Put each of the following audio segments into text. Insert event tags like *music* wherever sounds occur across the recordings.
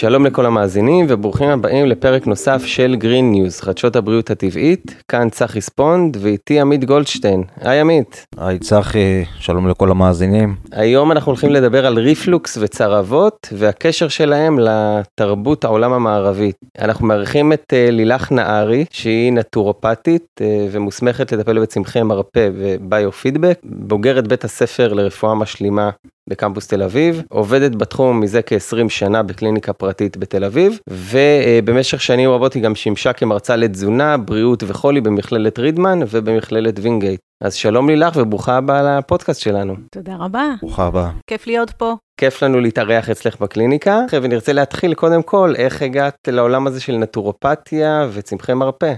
שלום לכל המאזינים וברוכים הבאים לפרק נוסף של Green News, חדשות הבריאות הטבעית, כאן צחי ספונד ואיתי עמית גולדשטיין. היי עמית. היי צחי, שלום לכל המאזינים. היום אנחנו הולכים לדבר על ריפלוקס וצרבות והקשר שלהם לתרבות העולם המערבי. אנחנו מארחים את uh, לילך נהרי, שהיא נטורופטית uh, ומוסמכת לטפל בצמחי מרפא וביו-פידבק, בוגרת בית הספר לרפואה משלימה בקמפוס תל אביב, עובדת בתחום מזה כ-20 שנה בקליניקה פרטית בתל אביב, ובמשך שנים רבות היא גם שימשה כמרצה לתזונה, בריאות וחולי במכללת רידמן ובמכללת וינגייט. אז שלום לילך וברוכה הבאה לפודקאסט שלנו. תודה רבה. ברוכה הבאה. כיף להיות פה. כיף לנו להתארח אצלך בקליניקה, ונרצה להתחיל קודם כל, איך הגעת לעולם הזה של נטורופתיה וצמחי מרפא?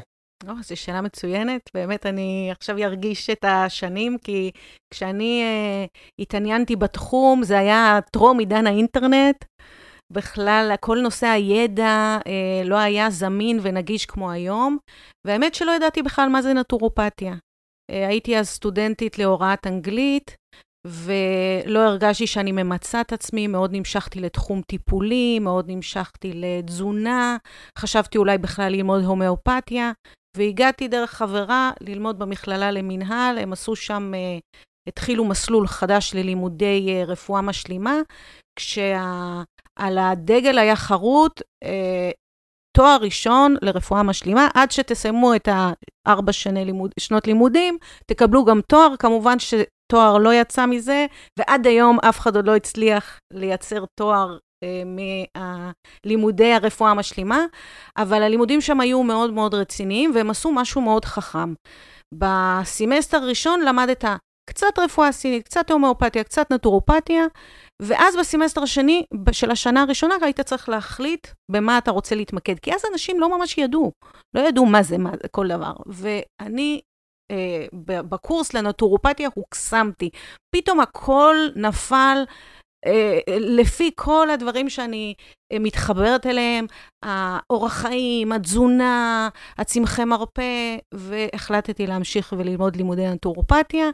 או, זו שאלה מצוינת. באמת, אני עכשיו ארגיש את השנים, כי כשאני אה, התעניינתי בתחום, זה היה טרום עידן האינטרנט. בכלל, כל נושא הידע אה, לא היה זמין ונגיש כמו היום, והאמת שלא ידעתי בכלל מה זה נטורופתיה. אה, הייתי אז סטודנטית להוראת אנגלית, ולא הרגשתי שאני ממצה את עצמי, מאוד נמשכתי לתחום טיפולי, מאוד נמשכתי לתזונה, חשבתי אולי בכלל ללמוד הומאופתיה, והגעתי דרך חברה ללמוד במכללה למינהל, הם עשו שם, אה, התחילו מסלול חדש ללימודי אה, רפואה משלימה, כשעל הדגל היה חרוט אה, תואר ראשון לרפואה משלימה, עד שתסיימו את הארבע לימוד, שנות לימודים, תקבלו גם תואר, כמובן שתואר לא יצא מזה, ועד היום אף אחד עוד לא הצליח לייצר תואר מלימודי הרפואה המשלימה, אבל הלימודים שם היו מאוד מאוד רציניים, והם עשו משהו מאוד חכם. בסמסטר הראשון למדת קצת רפואה סינית, קצת הומאופתיה, קצת נטורופתיה, ואז בסמסטר השני של השנה הראשונה היית צריך להחליט במה אתה רוצה להתמקד, כי אז אנשים לא ממש ידעו, לא ידעו מה זה, מה זה כל דבר. ואני אה, בקורס לנטורופתיה הוקסמתי. פתאום הכל נפל אה, לפי כל הדברים שאני אה, מתחברת אליהם, האורח חיים, התזונה, הצמחי מרפא, והחלטתי להמשיך וללמוד לימודי נטורופתיה,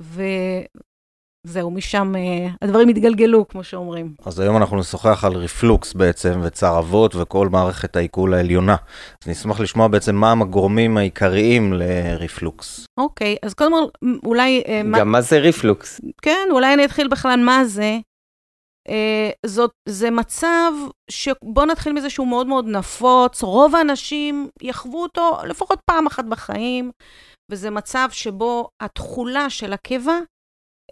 וזהו, משם אה, הדברים התגלגלו, כמו שאומרים. אז היום אנחנו נשוחח על ריפלוקס בעצם, וצרבות וכל מערכת העיכול העליונה. אז נשמח לשמוע בעצם מה הגורמים העיקריים לריפלוקס. אוקיי, אז קודם כל, אולי... גם מה, מה זה ריפלוקס? כן, אולי אני אתחיל בכלל מה זה. Uh, זאת, זה מצב שבוא נתחיל מזה שהוא מאוד מאוד נפוץ, רוב האנשים יחוו אותו לפחות פעם אחת בחיים, וזה מצב שבו התכולה של הקיבה,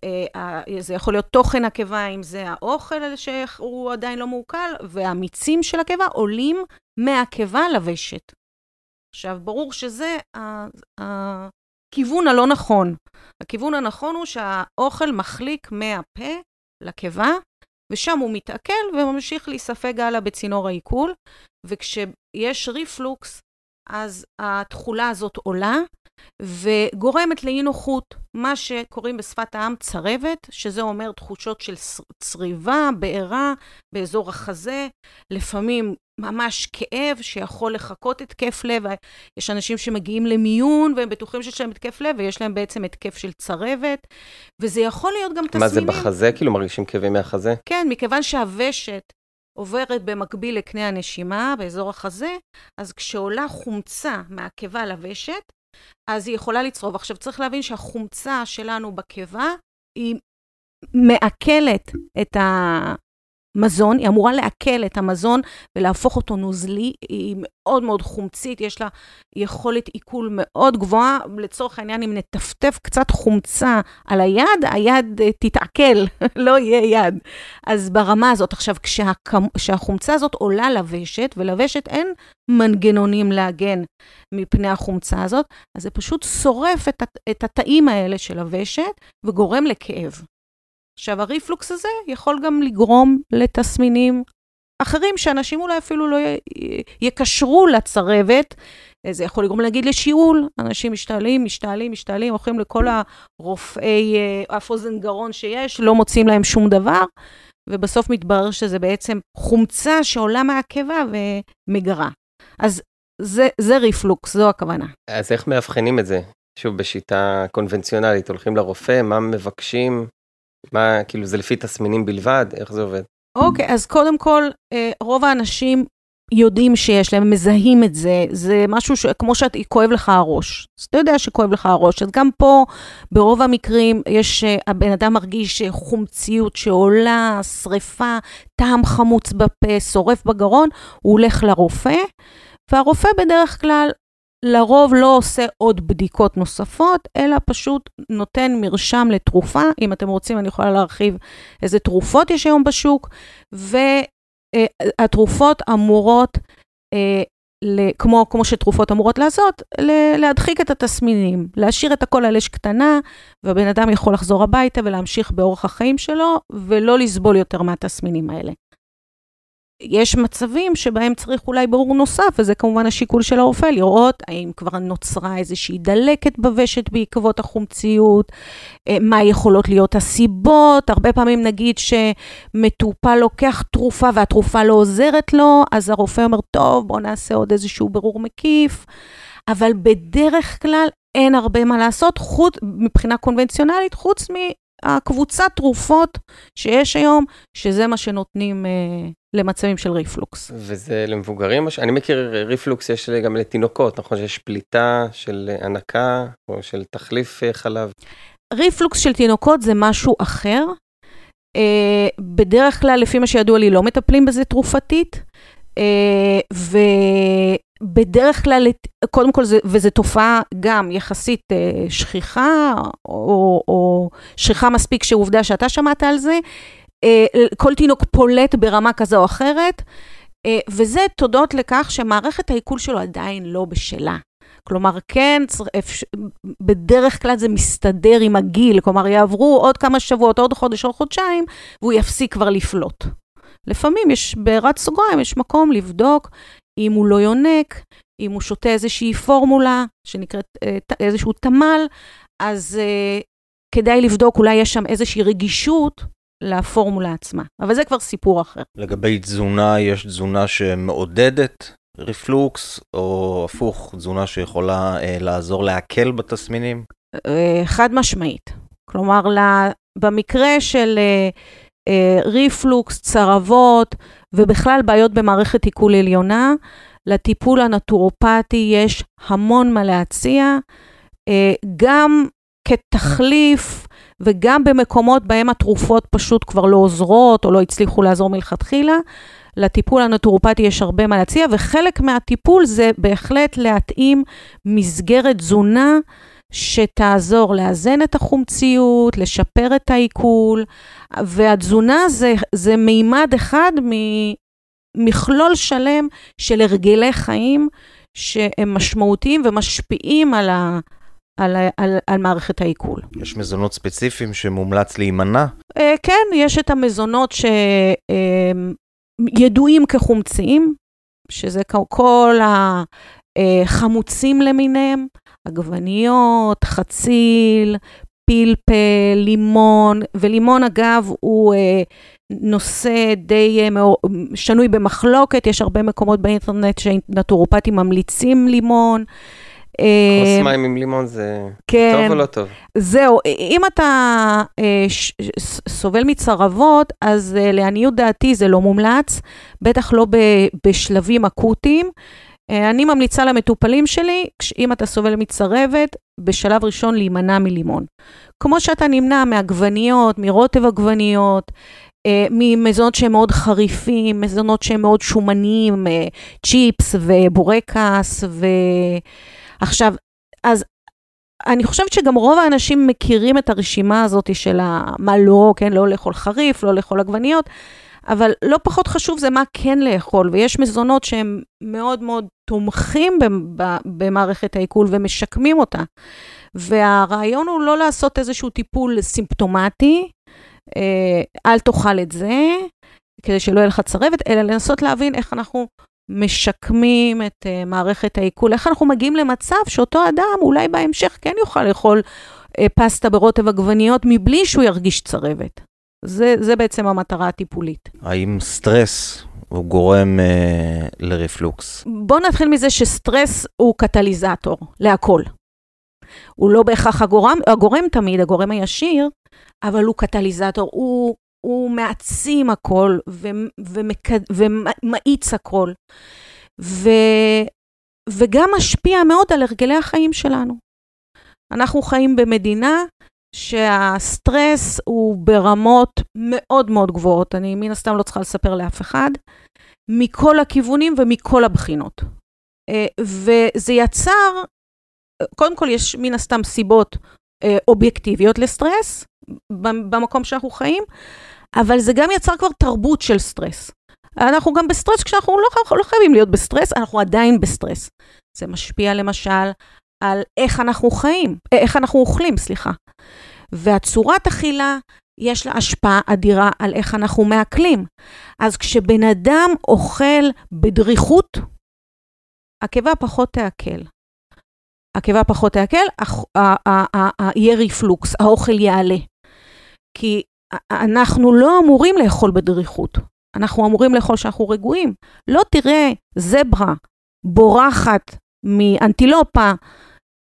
uh, זה יכול להיות תוכן הקיבה, אם זה האוכל שהוא עדיין לא מעוקל, והמיצים של הקיבה עולים מהקיבה לוושת. עכשיו, ברור שזה הכיוון הלא נכון. הכיוון הנכון הוא שהאוכל מחליק מהפה לקיבה, ושם הוא מתעכל וממשיך להיספג הלאה בצינור העיכול, וכשיש ריפלוקס, אז התכולה הזאת עולה וגורמת לאי נוחות, מה שקוראים בשפת העם צרבת, שזה אומר תחושות של צריבה, בעירה, באזור החזה, לפעמים ממש כאב שיכול לחקות התקף לב. יש אנשים שמגיעים למיון והם בטוחים שיש להם התקף לב ויש להם בעצם התקף של צרבת, וזה יכול להיות גם תסמינים. מה זה בחזה? כאילו מרגישים כאבים מהחזה? כן, מכיוון שהוושת עוברת במקביל לקנה הנשימה באזור החזה, אז כשעולה חומצה מהקיבה לוושת, אז היא יכולה לצרוב. עכשיו, צריך להבין שהחומצה שלנו בקיבה היא מעכלת את המזון, היא אמורה לעכל את המזון ולהפוך אותו נוזלי, היא מאוד מאוד חומצית, יש לה יכולת עיכול מאוד גבוהה. לצורך העניין, אם נטפטף קצת חומצה על היד, היד אה, תתעכל, *laughs* לא יהיה יד. אז ברמה הזאת, עכשיו, כשהחומצה הזאת עולה לוושת, ולוושת אין מנגנונים להגן מפני החומצה הזאת, אז זה פשוט שורף את, את התאים האלה של הוושת וגורם לכאב. עכשיו, הריפלוקס הזה יכול גם לגרום לתסמינים אחרים שאנשים אולי אפילו לא יקשרו לצרבת. זה יכול לגרום להגיד לשיעול, אנשים משתעלים, משתעלים, משתעלים, הולכים לכל הרופאי אה, אף אוזן גרון שיש, לא מוצאים להם שום דבר, ובסוף מתברר שזה בעצם חומצה שעולה מהקיבה ומגרה. אז זה, זה ריפלוקס, זו הכוונה. אז איך מאבחנים את זה? שוב, בשיטה קונבנציונלית, הולכים לרופא, מה מבקשים? מה, כאילו, זה לפי תסמינים בלבד? איך זה עובד? אוקיי, אז קודם כל, אה, רוב האנשים יודעים שיש להם, מזהים את זה, זה משהו ש... כמו שכואב לך הראש. אז אתה יודע שכואב לך הראש. אז גם פה, ברוב המקרים, יש, אה, הבן אדם מרגיש חומציות שעולה, שריפה, טעם חמוץ בפה, שורף בגרון, הוא הולך לרופא, והרופא בדרך כלל לרוב לא עושה עוד בדיקות נוספות, אלא פשוט נותן מרשם לתרופה. אם אתם רוצים, אני יכולה להרחיב איזה תרופות יש היום בשוק, והתרופות אמורות, אה, כמו, כמו שתרופות אמורות לעשות, להדחיק את התסמינים, להשאיר את הכל על אש קטנה, והבן אדם יכול לחזור הביתה ולהמשיך באורח החיים שלו, ולא לסבול יותר מהתסמינים האלה. יש מצבים שבהם צריך אולי ברור נוסף, וזה כמובן השיקול של הרופא, לראות האם כבר נוצרה איזושהי דלקת בוושת בעקבות החומציות, אה, מה יכולות להיות הסיבות, הרבה פעמים נגיד שמטופל לוקח תרופה והתרופה לא עוזרת לו, אז הרופא אומר, טוב, בואו נעשה עוד איזשהו ברור מקיף, אבל בדרך כלל אין הרבה מה לעשות, חוץ, מבחינה קונבנציונלית, חוץ הקבוצת תרופות שיש היום, שזה מה שנותנים אה, למצבים של ריפלוקס. וזה למבוגרים? אני מכיר ריפלוקס יש גם לתינוקות, נכון שיש פליטה של הנקה או של תחליף אה, חלב? ריפלוקס של תינוקות זה משהו אחר. אה, בדרך כלל, לפי מה שידוע לי, לא מטפלים בזה תרופתית. אה, בדרך כלל, קודם כל, זה, וזו תופעה גם יחסית שכיחה, או, או שכיחה מספיק שעובדה שאתה שמעת על זה, כל תינוק פולט ברמה כזו או אחרת, אה, וזה תודות לכך שמערכת העיכול שלו עדיין לא בשלה. כלומר, כן, בדרך כלל זה מסתדר עם הגיל, כלומר, יעברו עוד כמה שבועות, עוד חודש, עוד חודשיים, והוא יפסיק כבר לפלוט. לפעמים יש, בהערת סוגריים, יש מקום לבדוק אם הוא לא יונק, אם הוא שותה איזושהי פורמולה שנקראת אה, איזשהו תמ"ל, אז uh, כדאי לבדוק, אולי יש שם איזושהי רגישות לפורמולה עצמה. אבל זה כבר סיפור אחר. לגבי תזונה, יש תזונה שמעודדת רפלוקס, או הפוך, תזונה שיכולה uh, לעזור להקל בתסמינים? Uh, חד משמעית. כלומר, לה, במקרה של uh, uh, ריפלוקס, צרבות, ובכלל בעיות במערכת עיכול עליונה. לטיפול הנטורופטי יש המון מה להציע, אה, גם כתחליף וגם במקומות בהם התרופות פשוט כבר לא עוזרות או לא הצליחו לעזור מלכתחילה. לטיפול הנטורופטי יש הרבה מה להציע, וחלק מהטיפול זה בהחלט להתאים מסגרת תזונה שתעזור לאזן את החומציות, לשפר את העיכול, והתזונה זה, זה מימד אחד ממכלול שלם של הרגלי חיים שהם משמעותיים ומשפיעים על, על, על, על מערכת העיכול. יש מזונות ספציפיים שמומלץ להימנע? אה, כן, יש את המזונות שידועים כחומציים, שזה כל החמוצים למיניהם, עגבניות, חציל, פלפל, לימון, ולימון אגב הוא אה, נושא די אה, שנוי במחלוקת, יש הרבה מקומות באינטרנט שנטורופטים ממליצים לימון. כוס אה, מים עם לימון זה כן, טוב או לא טוב? זהו, אם אתה אה, סובל מצרבות, אז אה, לעניות דעתי זה לא מומלץ, בטח לא ב, בשלבים אקוטיים. אני ממליצה למטופלים שלי, אם אתה סובל מצרבת, בשלב ראשון להימנע מלימון. כמו שאתה נמנע מעגבניות, מרוטב עגבניות, ממזונות שהם מאוד חריפים, מזונות שהם מאוד שומניים, אה, צ'יפס ובורקס, ועכשיו, אז אני חושבת שגם רוב האנשים מכירים את הרשימה הזאת של מה לא, כן, לא לאכול חריף, לא לאכול עגבניות. אבל לא פחות חשוב זה מה כן לאכול, ויש מזונות שהם מאוד מאוד תומכים במערכת העיכול ומשקמים אותה. והרעיון הוא לא לעשות איזשהו טיפול סימפטומטי, אה, אל תאכל את זה, כדי שלא יהיה לך צרבת, אלא לנסות להבין איך אנחנו משקמים את uh, מערכת העיכול, איך אנחנו מגיעים למצב שאותו אדם אולי בהמשך כן יוכל לאכול uh, פסטה ברוטב עגבניות מבלי שהוא ירגיש צרבת. זה, זה בעצם המטרה הטיפולית. האם סטרס הוא גורם אה, לרפלוקס? בואו נתחיל מזה שסטרס הוא קטליזטור להכל. הוא לא בהכרח הגורם, הגורם תמיד, הגורם הישיר, אבל הוא קטליזטור, הוא הוא מעצים הכל ומאיץ הכל. ו, וגם משפיע מאוד על הרגלי החיים שלנו. אנחנו חיים במדינה שהסטרס הוא ברמות מאוד מאוד גבוהות, אני מן הסתם לא צריכה לספר לאף אחד, מכל הכיוונים ומכל הבחינות. אה, וזה יצר, קודם כל יש מן הסתם סיבות אה, אובייקטיביות לסטרס במקום שאנחנו חיים, אבל זה גם יצר כבר תרבות של סטרס. אנחנו גם בסטרס כשאנחנו לא, לא חייבים להיות בסטרס, אנחנו עדיין בסטרס. זה משפיע למשל על איך אנחנו חיים, איך אנחנו אוכלים, סליחה. והצורת אכילה, יש לה השפעה אדירה על איך אנחנו מעכלים. אז כשבן אדם אוכל בדריכות, הקיבה פחות תעכל. הקיבה פחות תעכל, יהיה ריפלוקס, האוכל יעלה. כי אנחנו לא אמורים לאכול בדריכות, אנחנו אמורים לאכול כשאנחנו רגועים. לא תראה זברה בורחת מאנטילופה,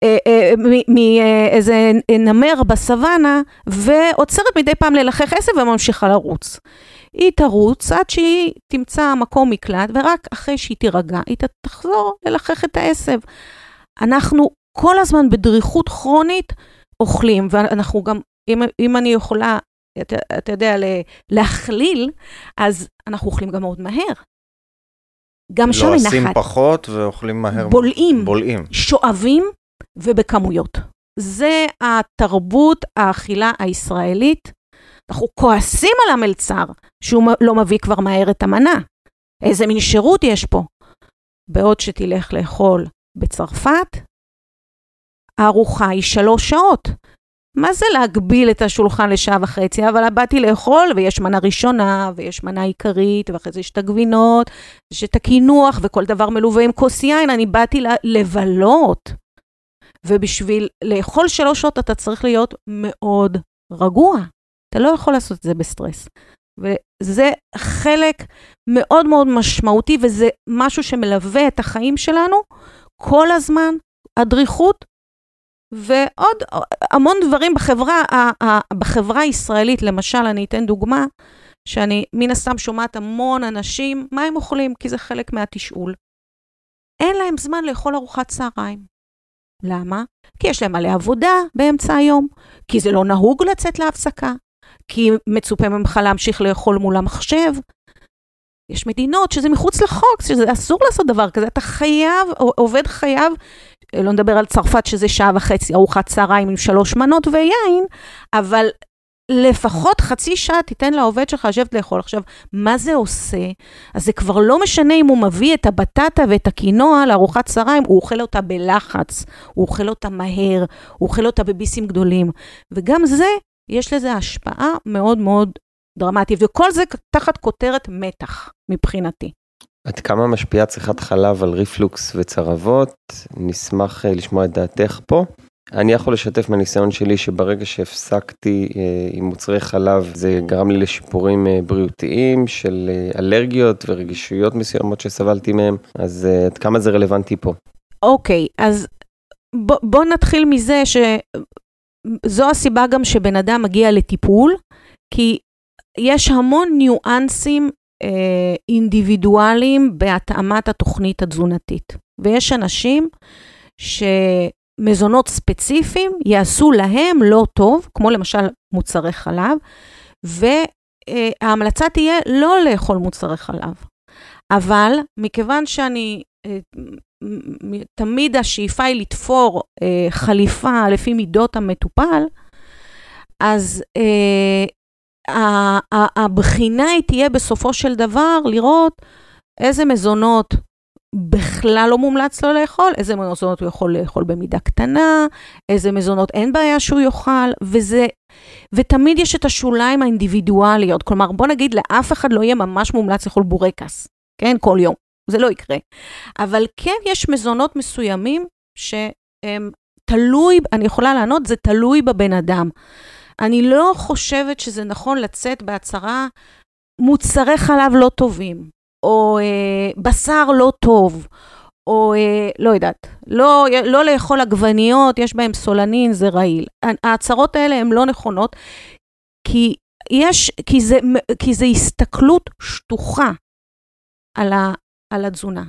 אה, אה, מאיזה נמר בסוואנה, ועוצרת מדי פעם ללחך עשב וממשיכה לרוץ. היא תרוץ עד שהיא תמצא מקום מקלט, ורק אחרי שהיא תירגע, היא תחזור ללחך את העשב. אנחנו כל הזמן בדריכות כרונית אוכלים, ואנחנו גם, אם, אם אני יכולה, אתה, אתה יודע, להכליל, אז אנחנו אוכלים גם מאוד מהר. גם שם אין נחת. לועסים פחות ואוכלים מהר. בולעים. בולעים. שואבים ובכמויות. זה התרבות האכילה הישראלית. אנחנו כועסים על המלצר שהוא לא מביא כבר מהר את המנה. איזה מין שירות יש פה. בעוד שתלך לאכול בצרפת, הארוחה היא שלוש שעות. מה זה להגביל את השולחן לשעה וחצי? אבל באתי לאכול ויש מנה ראשונה ויש מנה עיקרית ואחרי זה יש את הגבינות, יש את הקינוח וכל דבר מלווה עם כוס יין, אני באתי לבלות. ובשביל לאכול שלוש שעות אתה צריך להיות מאוד רגוע. אתה לא יכול לעשות את זה בסטרס. וזה חלק מאוד מאוד משמעותי, וזה משהו שמלווה את החיים שלנו כל הזמן, הדריכות, ועוד המון דברים בחברה, בחברה הישראלית, למשל, אני אתן דוגמה, שאני מן הסתם שומעת המון אנשים, מה הם אוכלים? כי זה חלק מהתשאול. אין להם זמן לאכול ארוחת צהריים. למה? כי יש להם מלא עבודה באמצע היום, כי זה לא נהוג לצאת להפסקה, כי מצופה ממך להמשיך לאכול מול המחשב. יש מדינות שזה מחוץ לחוק, שזה אסור לעשות דבר כזה, אתה חייב, עובד חייב, לא נדבר על צרפת שזה שעה וחצי ארוחת צהריים עם שלוש מנות ויין, אבל לפחות חצי שעה תיתן לעובד שלך לשבת לאכול. עכשיו, מה זה עושה? אז זה כבר לא משנה אם הוא מביא את הבטטה ואת הקינוע לארוחת צהריים, הוא אוכל אותה בלחץ, הוא אוכל אותה מהר, הוא אוכל אותה בביסים גדולים. וגם זה, יש לזה השפעה מאוד מאוד דרמטית, וכל זה תחת כותרת מתח, מבחינתי. עד כמה משפיעה צריכת חלב על ריפלוקס וצרבות? נשמח אה, לשמוע את דעתך פה. אני יכול לשתף מהניסיון שלי שברגע שהפסקתי אה, עם מוצרי חלב זה גרם לי לשיפורים אה, בריאותיים של אה, אלרגיות ורגישויות מסוימות שסבלתי מהם, אז אה, עד כמה זה רלוונטי פה? אוקיי, okay, אז בוא, בוא נתחיל מזה שזו הסיבה גם שבן אדם מגיע לטיפול, כי יש המון ניואנסים אינדיבידואליים בהתאמת התוכנית התזונתית. ויש אנשים ש... מזונות ספציפיים יעשו להם לא טוב, כמו למשל מוצרי חלב, וההמלצה תהיה לא לאכול מוצרי חלב. אבל מכיוון שאני, אה, תמיד השאיפה היא לתפור אה, חליפה לפי מידות המטופל, אז אה, הבחינה היא תהיה בסופו של דבר לראות איזה מזונות בכלל לא מומלץ לו לאכול, איזה מזונות הוא יכול לאכול במידה קטנה, איזה מזונות אין בעיה שהוא יאכל, וזה, ותמיד יש את השוליים האינדיבידואליות. כלומר, בוא נגיד, לאף אחד לא יהיה ממש מומלץ לאכול בורקס, כן? כל יום. זה לא יקרה. אבל כן יש מזונות מסוימים שהם תלוי, אני יכולה לענות, זה תלוי בבן אדם. אני לא חושבת שזה נכון לצאת בהצהרה, מוצרי חלב לא טובים. או אה, בשר לא טוב, או אה, לא יודעת, לא, לא לאכול עגבניות, יש בהם סולנין, זה רעיל. ההצהרות האלה הן לא נכונות, כי יש, כי זה, כי זה הסתכלות שטוחה על, ה, על התזונה.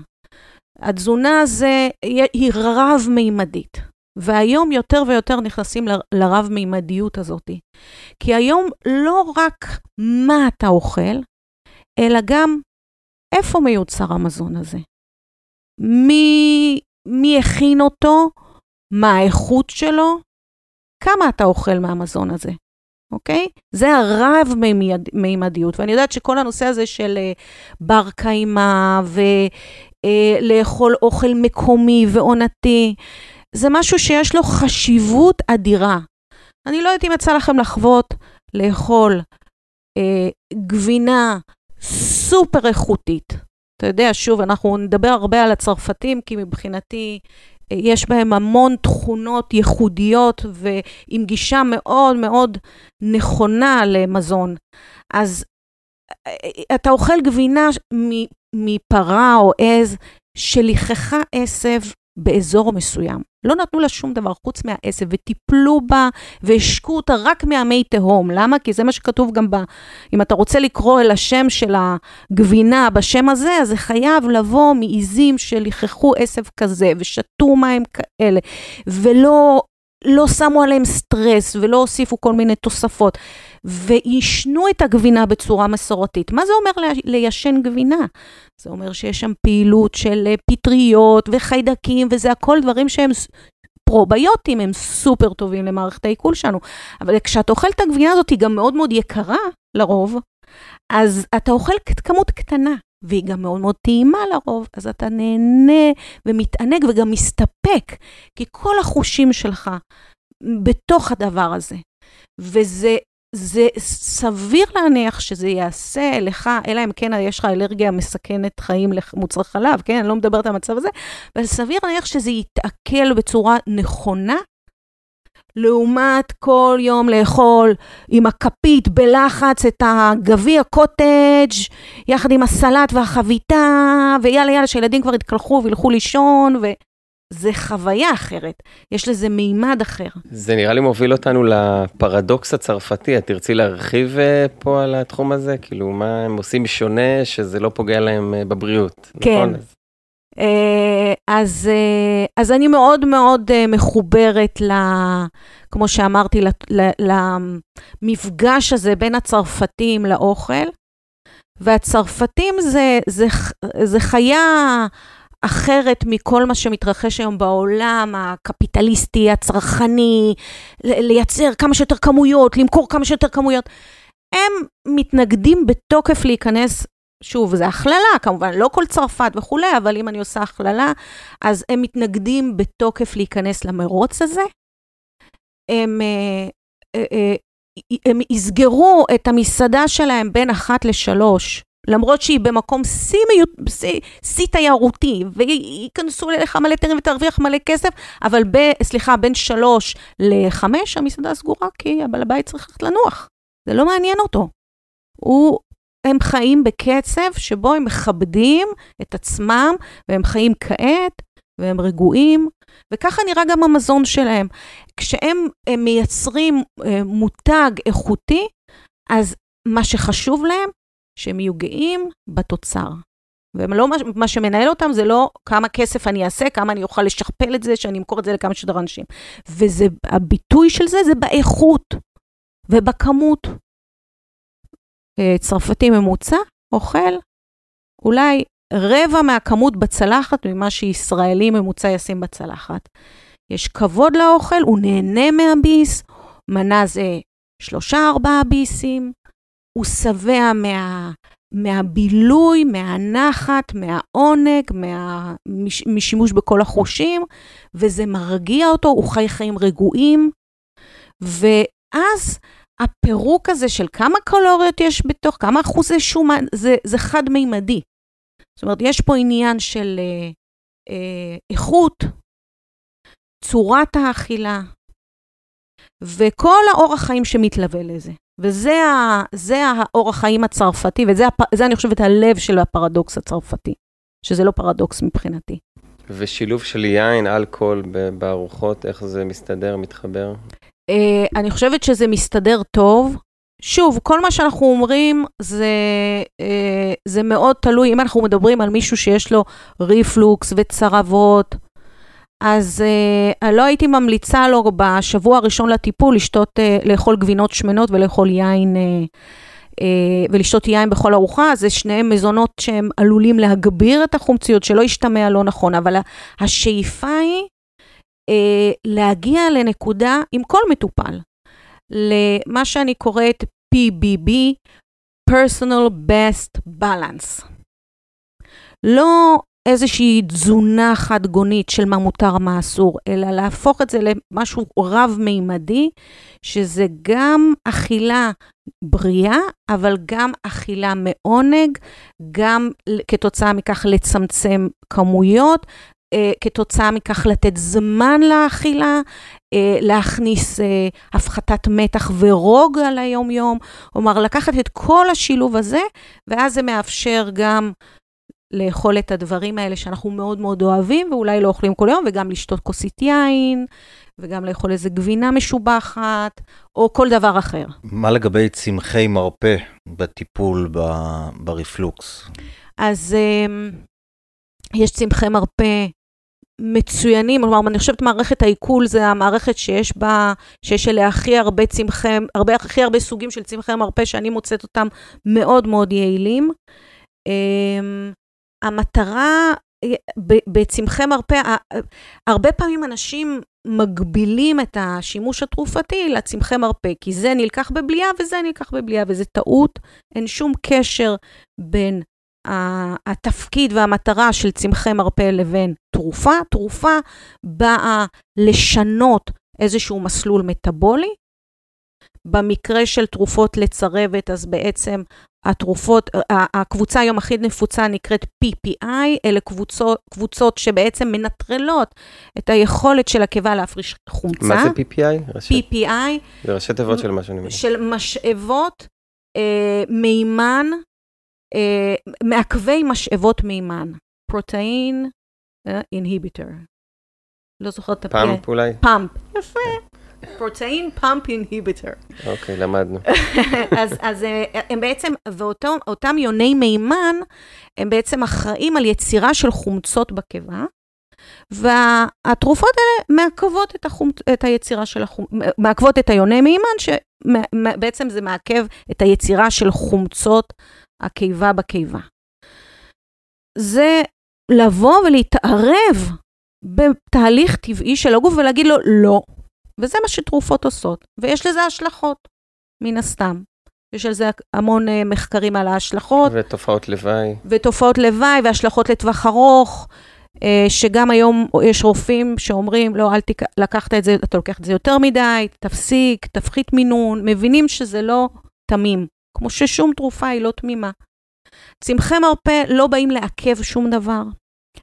התזונה זה, היא רב-מימדית. והיום יותר ויותר נכנסים לרב-מימדיות הזאת. כי היום לא רק מה אתה אוכל, אלא גם איפה מיוצר המזון הזה. מי, מי הכין אותו, מה האיכות שלו, כמה אתה אוכל מהמזון הזה, אוקיי? זה הרב-מימדיות, ואני יודעת שכל הנושא הזה של uh, בר קיימא ולאכול uh, אוכל מקומי ועונתי, זה משהו שיש לו חשיבות אדירה. אני לא יודעת אם יצא לכם לחוות לאכול אה, גבינה סופר איכותית. אתה יודע, שוב, אנחנו נדבר הרבה על הצרפתים, כי מבחינתי אה, יש בהם המון תכונות ייחודיות ועם גישה מאוד מאוד נכונה למזון. אז אה, אתה אוכל גבינה מפרה או עז שליחכה עשב באזור מסוים. לא נתנו לה שום דבר חוץ מהעשב, וטיפלו בה והשקו אותה רק מהמי תהום. למה? כי זה מה שכתוב גם ב... אם אתה רוצה לקרוא אל השם של הגבינה בשם הזה, אז זה חייב לבוא מעיזים שליחכו עשב כזה, ושתו מים כאלה, ולא לא שמו עליהם סטרס, ולא הוסיפו כל מיני תוספות. ועישנו את הגבינה בצורה מסורתית. מה זה אומר ליישן גבינה? זה אומר שיש שם פעילות של אה, פטריות וחיידקים, וזה הכל דברים שהם פרוביוטים, הם סופר טובים למערכת העיכול שלנו. אבל כשאתה אוכל את הגבינה הזאת, היא גם מאוד מאוד יקרה לרוב, אז אתה אוכל כמות קטנה, והיא גם מאוד מאוד טעימה לרוב, אז אתה נהנה ומתענג וגם מסתפק, כי כל החושים שלך בתוך הדבר הזה. וזה זה סביר להניח שזה יעשה לך, אלא אם כן יש לך אלרגיה מסכנת חיים למוצרי חלב, כן? אני לא מדברת על המצב הזה, אבל סביר להניח שזה יתעכל בצורה נכונה, לעומת כל יום לאכול עם הכפית בלחץ את הגביע קוטג', יחד עם הסלט והחביתה, ויאללה יאללה, שילדים כבר יתקלחו וילכו לישון, ו... זה חוויה אחרת, יש לזה מימד אחר. זה נראה לי מוביל אותנו לפרדוקס הצרפתי, את תרצי להרחיב אה, פה על התחום הזה? כאילו, מה הם עושים שונה שזה לא פוגע להם אה, בבריאות, כן. נכון? אה, אז, אז אני מאוד מאוד מחוברת, ל, כמו שאמרתי, למפגש הזה בין הצרפתים לאוכל, והצרפתים זה, זה, זה חיה אחרת מכל מה שמתרחש היום בעולם הקפיטליסטי, הצרכני, לייצר כמה שיותר כמויות, למכור כמה שיותר כמויות. הם מתנגדים בתוקף להיכנס, שוב, זה הכללה, כמובן, לא כל צרפת וכולי, אבל אם אני עושה הכללה, אז הם מתנגדים בתוקף להיכנס למרוץ הזה. הם, אה, אה, אה, הם יסגרו את המסעדה שלהם בין אחת לשלוש למרות שהיא במקום שיא תיירותי, וייכנסו אליך מלא תיירים ותרוויח מלא כסף, אבל ב, סליחה, בין שלוש לחמש המסעדה סגורה, כי הבעל הבית צריך ללכת לנוח. זה לא מעניין אותו. הוא, הם חיים בקצב שבו הם מכבדים את עצמם, והם חיים כעת, והם רגועים, וככה נראה גם המזון שלהם. כשהם מייצרים אה, מותג איכותי, אז מה שחשוב להם שהם יהיו גאים בתוצר. ולא, מה שמנהל אותם זה לא כמה כסף אני אעשה, כמה אני אוכל לשכפל את זה, שאני אמכור את זה לכמה שיותר אנשים. והביטוי של זה זה באיכות ובכמות. אה, צרפתי ממוצע אוכל אולי רבע מהכמות בצלחת ממה שישראלי ממוצע ישים בצלחת. יש כבוד לאוכל, הוא נהנה מהביס, מנה זה שלושה ארבעה ביסים, הוא שבע מה, מהבילוי, מהנחת, מהעונג, מה, משימוש בכל החושים, וזה מרגיע אותו, הוא חי חיים רגועים. ואז הפירוק הזה של כמה קלוריות יש בתוך, כמה אחוזי שומן, זה, זה חד-מימדי. זאת אומרת, יש פה עניין של אה, אה, איכות, צורת האכילה, וכל האורח חיים שמתלווה לזה. וזה האורח חיים הצרפתי, וזה זה, אני חושבת הלב של הפרדוקס הצרפתי, שזה לא פרדוקס מבחינתי. ושילוב של יין, אלכוהול בארוחות, איך זה מסתדר, מתחבר? אה, אני חושבת שזה מסתדר טוב, שוב, כל מה שאנחנו אומרים זה, אה, זה מאוד תלוי, אם אנחנו מדברים על מישהו שיש לו ריפלוקס וצרבות, אז אה, לא הייתי ממליצה לו בשבוע הראשון לטיפול לשתות, אה, לאכול גבינות שמנות ולאכול יין, אה, uh, ולשתות יין בכל ארוחה, זה שניהם מזונות שהם עלולים להגביר את החומציות, שלא ישתמע לא נכון, אבל השאיפה היא uh, להגיע לנקודה עם כל מטופל, למה שאני קוראת PBB, Personal Best Balance. לא איזושהי תזונה חד גונית של מה מותר, מה אסור, אלא להפוך את זה למשהו רב-מימדי, שזה גם אכילה בריאה, אבל גם אכילה מעונג, גם כתוצאה מכך לצמצם כמויות, אה, כתוצאה מכך לתת זמן לאכילה, אה, להכניס אה, הפחתת מתח ורוגע ליום-יום, כלומר לקחת את כל השילוב הזה, ואז זה מאפשר גם לאכול את הדברים האלה שאנחנו מאוד מאוד אוהבים, ואולי לא אוכלים כל יום, וגם לשתות כוסית יין, וגם לאכול איזה גבינה משובחת, או כל דבר אחר. מה לגבי צמחי מרפא בטיפול ברפלוקס? אז יש צמחי מרפא מצוינים, כלומר, אני חושבת מערכת העיכול זה המערכת שיש בה, שיש אליה הכי הרבה צמחי, הרבה, הכי הרבה סוגים של צמחי מרפא שאני מוצאת אותם מאוד מאוד יעילים. Um, המטרה בצמחי מרפא, הרבה פעמים אנשים מגבילים את השימוש התרופתי לצמחי מרפא, כי זה נלקח בבליעה וזה נלקח בבליעה, וזה טעות, אין שום קשר בין התפקיד והמטרה של צמחי מרפא לבין תרופה. תרופה באה לשנות איזשהו מסלול מטאבולי. במקרה של תרופות לצרבת, אז בעצם התרופות, הקבוצה היום הכי נפוצה נקראת PPI, אלה קבוצות, קבוצות שבעצם מנטרלות את היכולת של הקיבה להפריש חומצה. מה זה PPI? PPI. זה ראשי תיבות של משהו, אני מבין. של משאבות אה, מימן אה, מעכבי משאבות מימן, proton inhibitor. לא זוכרת את ה-P. Pump אולי? Pump, יפה. Proton pump inhibitor. אוקיי, למדנו. *laughs* אז, אז אה, הם בעצם, ואותם יוני מימן, הם בעצם אחראים על יצירה של חומצות בקיבה, והתרופות האלה מעכבות את, החומצ... את היצירה של החומצות, מעכבות את היוני מימן, שבעצם זה מעכב את היצירה של חומצות הקיבה בקיבה. זה לבוא ולהתערב בתהליך טבעי של הגוף ולהגיד לו לא. וזה מה שתרופות עושות, ויש לזה השלכות, מן הסתם. יש על זה המון uh, מחקרים על ההשלכות. ותופעות לוואי. ותופעות לוואי והשלכות לטווח ארוך, uh, שגם היום יש רופאים שאומרים, לא, אל תק... לקחת את זה, אתה לוקח את זה יותר מדי, תפסיק, תפחית מינון, מבינים שזה לא תמים. כמו ששום תרופה היא לא תמימה. צמחי מרפא לא באים לעכב שום דבר.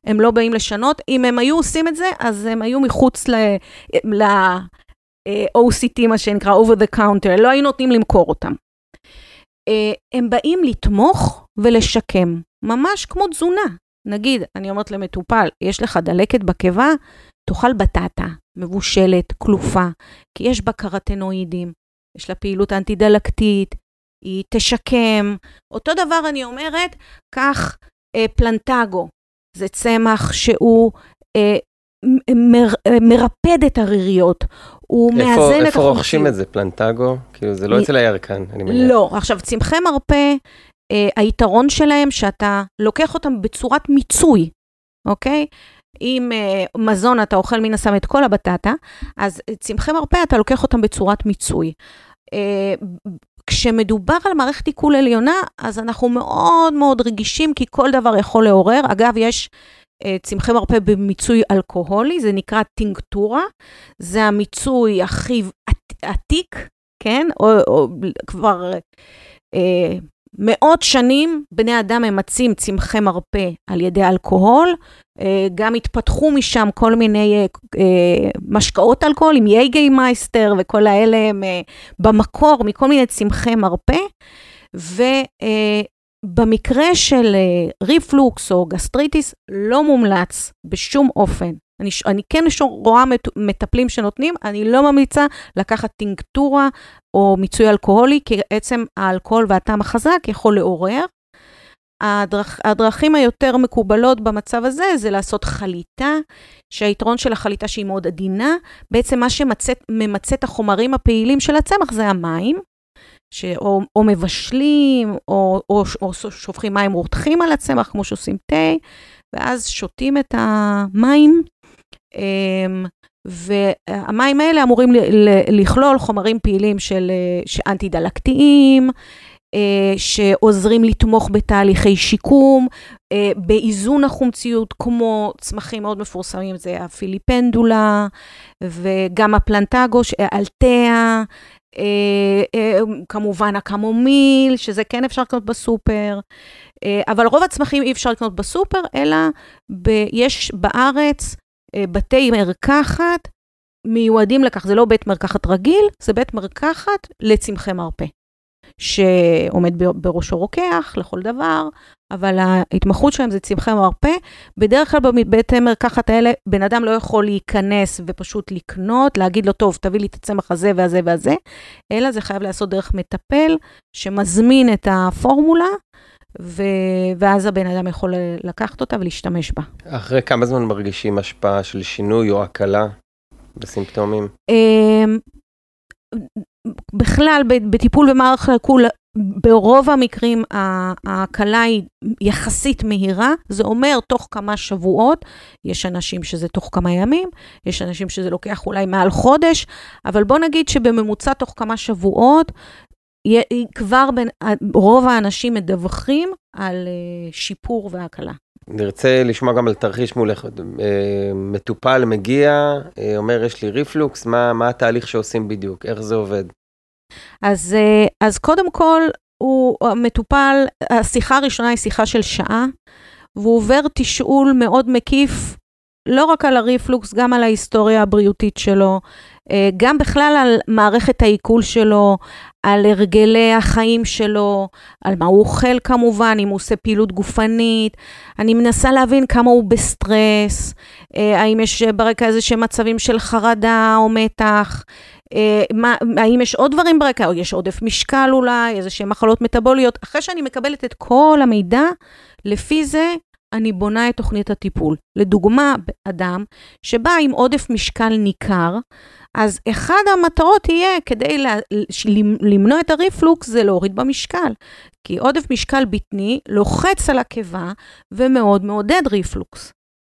הם לא באים לשנות. אם הם היו עושים את זה, אז הם היו מחוץ ל-OCT, מה שנקרא, over the counter, לא היו נותנים למכור אותם. אה, הם באים לתמוך ולשקם, ממש כמו תזונה. נגיד, אני אומרת למטופל, יש לך דלקת בקיבה, תאכל בטטה, מבושלת, כלופה, כי יש בה קרטנואידים, יש לה פעילות אנטי-דלקתית, היא תשקם. אותו דבר אני אומרת, קח אה, פלנטגו, זה צמח שהוא אה, מר, אה, מרפד את הריריות, הוא איפה, מאזן איפה את החומציות. איפה רוכשים את זה? פלנטגו? כאילו זה לא מ... אצל הירקן, אני מניח. לא, עכשיו צמחי מרפא, אה, היתרון שלהם שאתה לוקח אותם בצורת מיצוי, אוקיי? אם אה, מזון אתה אוכל מן הסתם את כל הבטטה, אז צמחי מרפא אתה לוקח אותם בצורת מיצוי. אה, כשמדובר על מערכת עיכול עליונה, אז אנחנו מאוד מאוד רגישים, כי כל דבר יכול לעורר. אגב, יש uh, צמחי מרפא במיצוי אלכוהולי, זה נקרא טינקטורה. זה המיצוי הכי עתיק, כן? או, או כבר uh, מאות שנים בני אדם ממצים צמחי מרפא על ידי אלכוהול, אה, גם התפתחו משם כל מיני אה, אה, משקאות אלכוהול עם ייגי מייסטר וכל האלה הם במקור מכל מיני צמחי מרפא. ובמקרה של ריפלוקס או גסטריטיס לא מומלץ בשום אופן אני, אני כן רואה מטפלים שנותנים, אני לא ממליצה לקחת טינקטורה או מיצוי אלכוהולי, כי עצם האלכוהול והטעם החזק יכול לעורר. הדרכ, הדרכים היותר מקובלות במצב הזה זה לעשות חליטה, שהיתרון של החליטה שהיא מאוד עדינה, בעצם מה שממצה את החומרים הפעילים של הצמח זה המים, שאו, או מבשלים, או, או, או שופכים מים רותחים על הצמח, כמו שעושים תה, ואז שותים את המים. אמ, והמים האלה אמורים לכלול חומרים פעילים של אנטי-דלקתיים, אה, שעוזרים לתמוך בתהליכי שיקום, אה, באיזון החומציות, כמו צמחים מאוד מפורסמים, זה הפיליפנדולה, וגם הפלנטגו, אלטאה, אה, כמובן הקמומיל, שזה כן אפשר לקנות בסופר, אבל רוב הצמחים אי אפשר לקנות בסופר, אלא יש בארץ בתי מרקחת מיועדים לכך, זה לא בית מרקחת רגיל, זה בית מרקחת לצמחי מרפא. שעומד בראשו רוקח לכל דבר, אבל ההתמחות שלהם זה צמחי מרפא. בדרך כלל בבית המרקחת האלה, בן אדם לא יכול להיכנס ופשוט לקנות, להגיד לו, טוב, תביא לי את הצמח הזה והזה והזה, אלא זה חייב להיעשות דרך מטפל שמזמין את הפורמולה. ו... ואז הבן אדם יכול לקחת אותה ולהשתמש בה. אחרי כמה זמן מרגישים השפעה של שינוי או הקלה בסימפטומים? אמ, בכלל, בטיפול במערך העיכול, ברוב המקרים ההקלה היא יחסית מהירה, זה אומר תוך כמה שבועות, יש אנשים שזה תוך כמה ימים, יש אנשים שזה לוקח אולי מעל חודש, אבל בוא נגיד שבממוצע תוך כמה שבועות, כבר בין, רוב האנשים מדווחים על אה, שיפור והקלה. נרצה לשמוע גם על תרחיש מולך. אה, מטופל מגיע, אה, אומר, יש לי ריפלוקס, מה, מה התהליך שעושים בדיוק? איך זה עובד? אז, אז קודם כל, הוא המטופל, השיחה הראשונה היא שיחה של שעה, והוא עובר תשאול מאוד מקיף, לא רק על הריפלוקס, גם על ההיסטוריה הבריאותית שלו, גם בכלל על מערכת העיכול שלו, על הרגלי החיים שלו, על מה הוא אוכל כמובן, אם הוא עושה פעילות גופנית. אני מנסה להבין כמה הוא בסטרס, אה, האם יש ברקע איזה שהם מצבים של חרדה או מתח, אה, מה, האם יש עוד דברים ברקע, או יש עודף משקל אולי, איזה שהם מחלות מטבוליות. אחרי שאני מקבלת את כל המידע, לפי זה אני בונה את תוכנית הטיפול. לדוגמה, אדם שבא עם עודף משקל ניכר, אז אחד המטרות יהיה, כדי למנוע את הריפלוקס, זה להוריד במשקל. כי עודף משקל בטני לוחץ על הקיבה ומאוד מעודד ריפלוקס.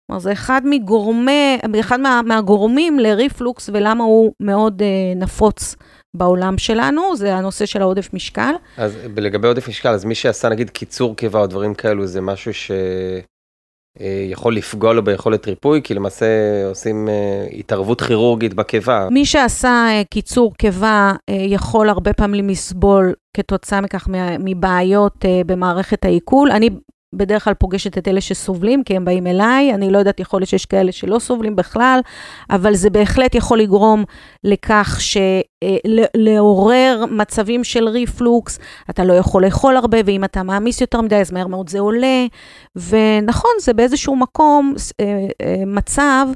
כלומר, זה אחד, מגורמי, אחד מה, מהגורמים לריפלוקס ולמה הוא מאוד אה, נפוץ בעולם שלנו, זה הנושא של העודף משקל. אז לגבי עודף משקל, אז מי שעשה נגיד קיצור קיבה או דברים כאלו, זה משהו ש... אה, יכול לפגוע לו ביכולת ריפוי, כי למעשה עושים אה, התערבות כירורגית בקיבה. מי שעשה אה, קיצור קיבה יכול הרבה פעמים לסבול כתוצאה מכך מבעיות במערכת העיכול. אני בדרך כלל פוגשת את אלה שסובלים, כי הם באים אליי, אני לא יודעת, יכול להיות שיש כאלה שלא סובלים בכלל, אבל זה בהחלט יכול לגרום לכך ש... אה, לעורר מצבים של ריפלוקס, אתה לא יכול לאכול הרבה, ואם אתה מעמיס יותר מדי, אז מהר מאוד זה עולה. ונכון, זה באיזשהו מקום אה, אה, מצב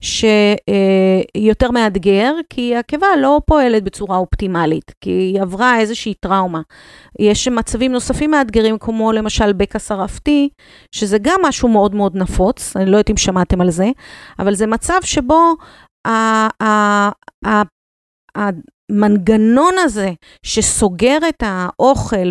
שיותר מאתגר, כי הקיבה לא פועלת בצורה אופטימלית, כי היא עברה איזושהי טראומה. יש מצבים נוספים מאתגרים, כמו למשל בקע שרפתי, שזה גם משהו מאוד מאוד נפוץ, אני לא יודעת אם שמעתם על זה, אבל זה מצב שבו המנגנון הזה שסוגר את האוכל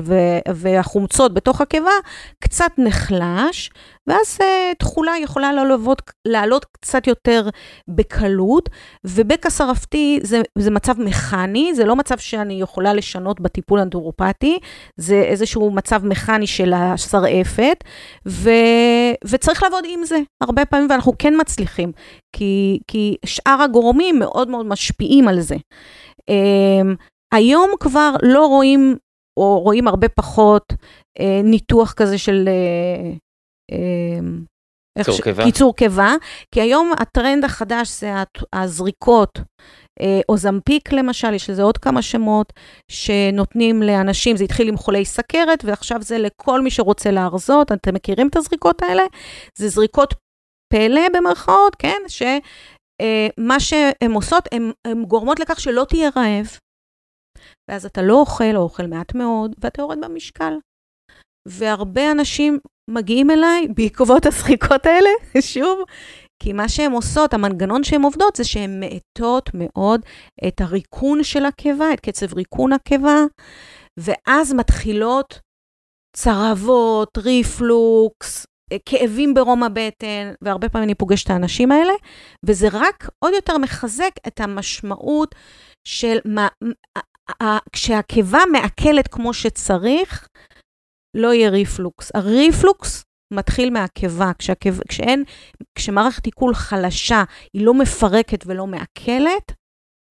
והחומצות בתוך הקיבה קצת נחלש, ואז uh, תכולה יכולה לעלות, לעלות קצת יותר בקלות, ובקע שרפתי זה, זה מצב מכני, זה לא מצב שאני יכולה לשנות בטיפול אנטורופטי, זה איזשהו מצב מכני של השרעפת, ו, וצריך לעבוד עם זה הרבה פעמים, ואנחנו כן מצליחים, כי, כי שאר הגורמים מאוד מאוד משפיעים על זה. Um, היום כבר לא רואים, או רואים הרבה פחות, uh, ניתוח כזה של... Uh, קיצור קיבה. קיצור קיבה, כי היום הטרנד החדש זה הזריקות. אוזמפיק למשל, יש לזה עוד כמה שמות שנותנים לאנשים, זה התחיל עם חולי סכרת ועכשיו זה לכל מי שרוצה להרזות, אתם מכירים את הזריקות האלה? זה זריקות פלא במרכאות, כן? שמה שהן עושות, הן גורמות לכך שלא תהיה רעב. ואז אתה לא אוכל, או אוכל מעט מאוד, ואתה יורד במשקל. והרבה אנשים מגיעים אליי בעקבות השחיקות האלה, *laughs* שוב, כי מה שהן עושות, המנגנון שהן עובדות, זה שהן מאטות מאוד את הריקון של הקיבה, את קצב ריקון הקיבה, ואז מתחילות צרבות, ריפלוקס, כאבים ברום הבטן, והרבה פעמים אני פוגשת את האנשים האלה, וזה רק עוד יותר מחזק את המשמעות של מה, כשהקיבה מעכלת כמו שצריך, לא יהיה ריפלוקס. הריפלוקס מתחיל מהקיבה. כשאין, כשמערכת עיכול חלשה, היא לא מפרקת ולא מעכלת,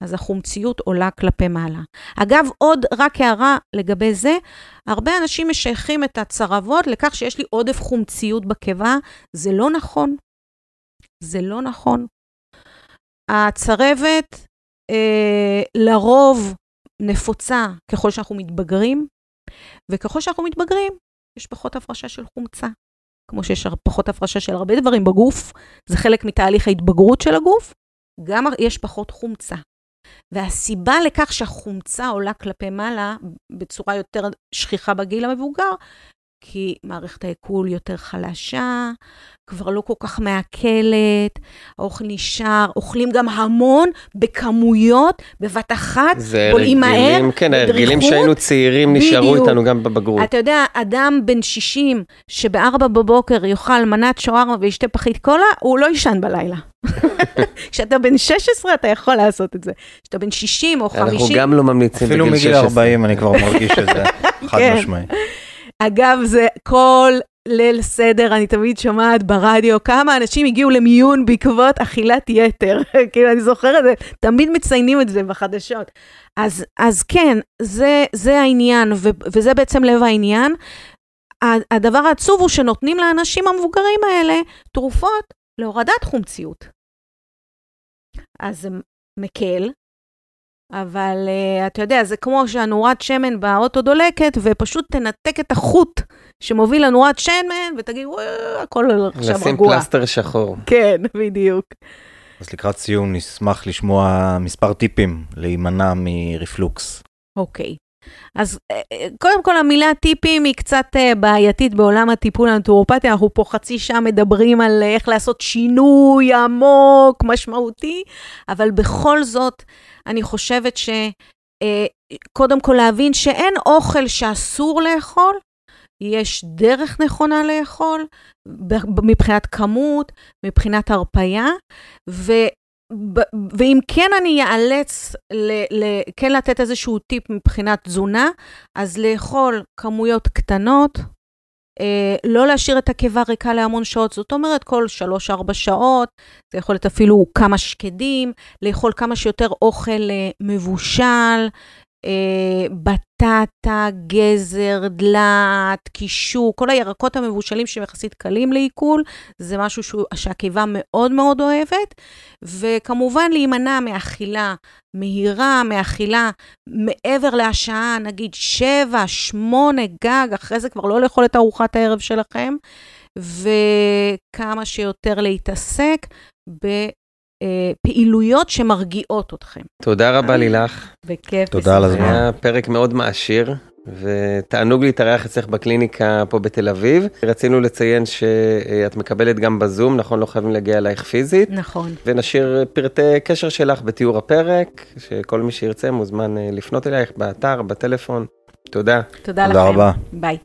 אז החומציות עולה כלפי מעלה. אגב, עוד רק הערה לגבי זה, הרבה אנשים משייכים את הצרבות לכך שיש לי עודף חומציות בקיבה. זה לא נכון. זה לא נכון. הצרבת אה, לרוב נפוצה ככל שאנחנו מתבגרים, וככל שאנחנו מתבגרים, יש פחות הפרשה של חומצה. כמו שיש פחות הפרשה של הרבה דברים בגוף, זה חלק מתהליך ההתבגרות של הגוף, גם יש פחות חומצה. והסיבה לכך שהחומצה עולה כלפי מעלה בצורה יותר שכיחה בגיל המבוגר, כי מערכת העיכול יותר חלשה, כבר לא כל כך מעכלת, האוכל נשאר, אוכלים גם המון בכמויות, בבת אחת, בולעים מהר, כן, ההרגלים שהיינו צעירים נשארו בדיוק. איתנו גם בבגרות. אתה יודע, אדם בן 60 שב-4 בבוקר יאכל מנת שווארמה וישתה פחית קולה, הוא לא יישן בלילה. *laughs* כשאתה בן 16 אתה יכול לעשות את זה. כשאתה בן 60 או 50... אנחנו גם לא ממליצים בגיל 16. אפילו מגיל 40 אני כבר מרגיש את זה, *laughs* חד כן. משמעי. אגב, זה כל ליל סדר, אני תמיד שומעת ברדיו כמה אנשים הגיעו למיון בעקבות אכילת יתר. *laughs* כאילו, אני זוכרת, תמיד מציינים את זה בחדשות. אז, אז כן, זה, זה העניין, ו, וזה בעצם לב העניין. הדבר העצוב הוא שנותנים לאנשים המבוגרים האלה תרופות להורדת חומציות. אז זה מקל, אבל uh, אתה יודע, זה כמו שהנורת שמן באוטו דולקת, ופשוט תנתק את החוט שמוביל לנורת שמן, ותגיד, וואי, הכל עכשיו רגוע. לשים פלסטר שחור. כן, בדיוק. אז לקראת סיום נשמח לשמוע מספר טיפים להימנע מרפלוקס. אוקיי. אז אה, אה, קודם כל המילה טיפים היא קצת בעייתית בעולם הטיפול הנטורופטי, אנחנו פה חצי שעה מדברים על איך לעשות שינוי עמוק, משמעותי, אבל בכל זאת, אני חושבת שקודם אה, כל להבין שאין אוכל שאסור לאכול, יש דרך נכונה לאכול, מבחינת כמות, מבחינת הרפייה, ו... ואם כן אני אאלץ ל- ל- כן לתת איזשהו טיפ מבחינת תזונה, אז לאכול כמויות קטנות, אה, לא להשאיר את הקיבה ריקה להמון שעות, זאת אומרת כל 3-4 שעות, זה יכול להיות אפילו כמה שקדים, לאכול כמה שיותר אוכל אה, מבושל, אה, בטטה, גזר, דלת, קישור, כל הירקות המבושלים שהם יחסית קלים לעיכול, זה משהו שהוא, שהקיבה מאוד מאוד אוהבת. וכמובן להימנע מאכילה מהירה, מאכילה מעבר לשעה, נגיד 7, 8 גג, אחרי זה כבר לא לאכול את ארוחת הערב שלכם, וכמה שיותר להתעסק. אה, פעילויות שמרגיעות אתכם. תודה רבה לילך. בכיף. תודה על הזמן. היה פרק מאוד מעשיר. ותענוג להתארח אצלך בקליניקה פה בתל אביב. רצינו לציין שאת מקבלת גם בזום, נכון? לא חייבים להגיע אלייך פיזית. נכון. ונשאיר פרטי קשר שלך בתיאור הפרק, שכל מי שירצה מוזמן אה, לפנות אלייך באתר, בטלפון. תודה. תודה, תודה לכם. רבה. ביי.